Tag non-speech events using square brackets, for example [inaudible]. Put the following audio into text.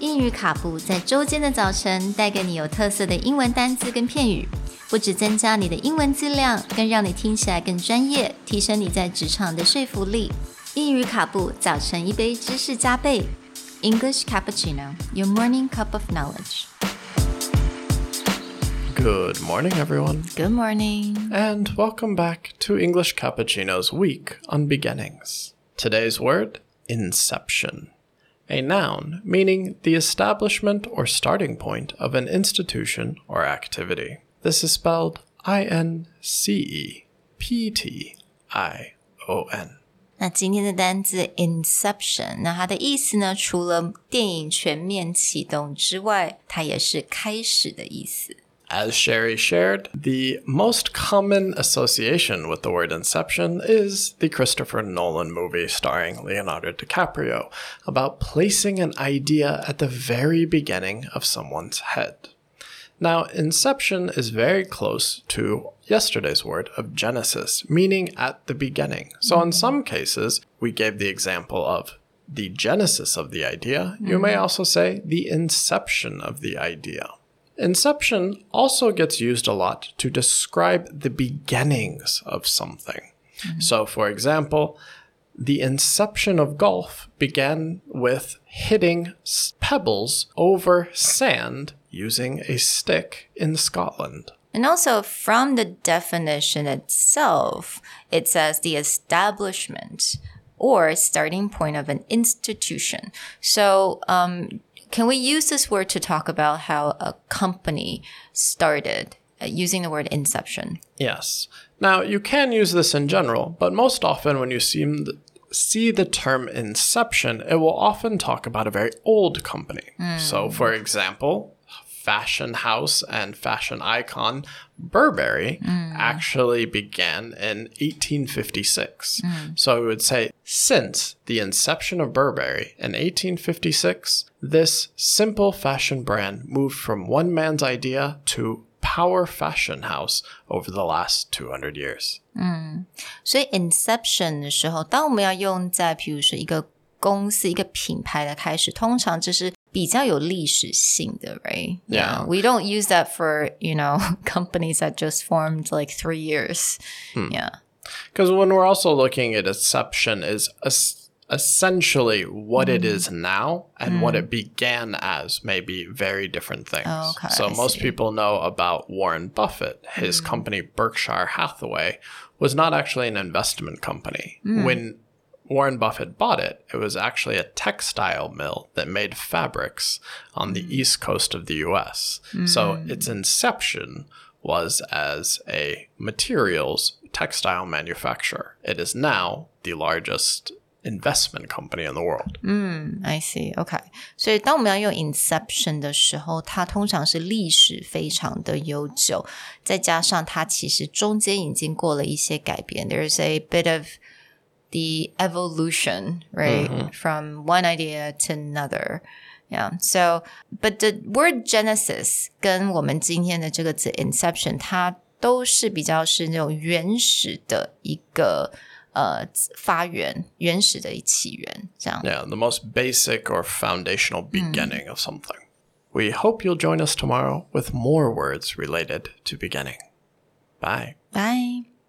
英语卡布在周间的早晨带给你有特色的英文单词跟片语，不只增加你的英文质量，更让你听起来更专业，提升你在职场的说服力。英语卡布早晨一杯知识加倍，English cappuccino, your morning cup of knowledge. Good morning, everyone, Good morning. and welcome back to English Cappuccino's week on beginnings. Today's word inception, a noun meaning the establishment or starting point of an institution or activity. This is spelled I N C E P T I O N. 那今天的单字 inception，那它的意思呢，除了电影全面启动之外，它也是开始的意思。 As Sherry shared, the most common association with the word inception is the Christopher Nolan movie starring Leonardo DiCaprio about placing an idea at the very beginning of someone's head. Now, inception is very close to yesterday's word of Genesis, meaning at the beginning. So, in some cases, we gave the example of the genesis of the idea. You may mm-hmm. also say the inception of the idea. Inception also gets used a lot to describe the beginnings of something. So, for example, the inception of golf began with hitting pebbles over sand using a stick in Scotland. And also from the definition itself, it says the establishment or starting point of an institution. So, um, can we use this word to talk about how a company started uh, using the word inception? Yes. Now, you can use this in general, but most often when you see, see the term inception, it will often talk about a very old company. So, for example, fashion house and fashion icon Burberry actually began in 1856. So we would say since the inception of Burberry in 1856, this simple fashion brand moved from one man's idea to power fashion house over the last 200 years. 所以 inception 的时候，当我们要用在比如说一个 公司、一个品牌的开始，通常这是比较有历史性的，right? Yeah. We don't use that for, you know, [laughs] companies that just formed like three years. Yeah. Because when we're also looking at inception is es- essentially what it is now and what it began as may be very different things. Okay, so I most see. people know about Warren Buffett. His company Berkshire Hathaway was not actually an investment company. When Warren Buffett bought it, it was actually a textile mill that made fabrics on the east coast of the US. So its inception was as a materials textile manufacturer. It is now the largest investment company in the world. I see. OK，所以当我们要用 inception 的时候，它通常是历史非常的悠久，再加上它其实中间已经过了一些改变。There's a bit of the evolution, right, from one idea to another. Yeah. So, but the word Genesis 跟我们今天的这个字 inception，它都是比较是那种原始的一个呃发源，原始的起源这样。 Yeah, the most basic or foundational beginning of something. We hope you'll join us tomorrow with more words related to beginning. Bye. Bye.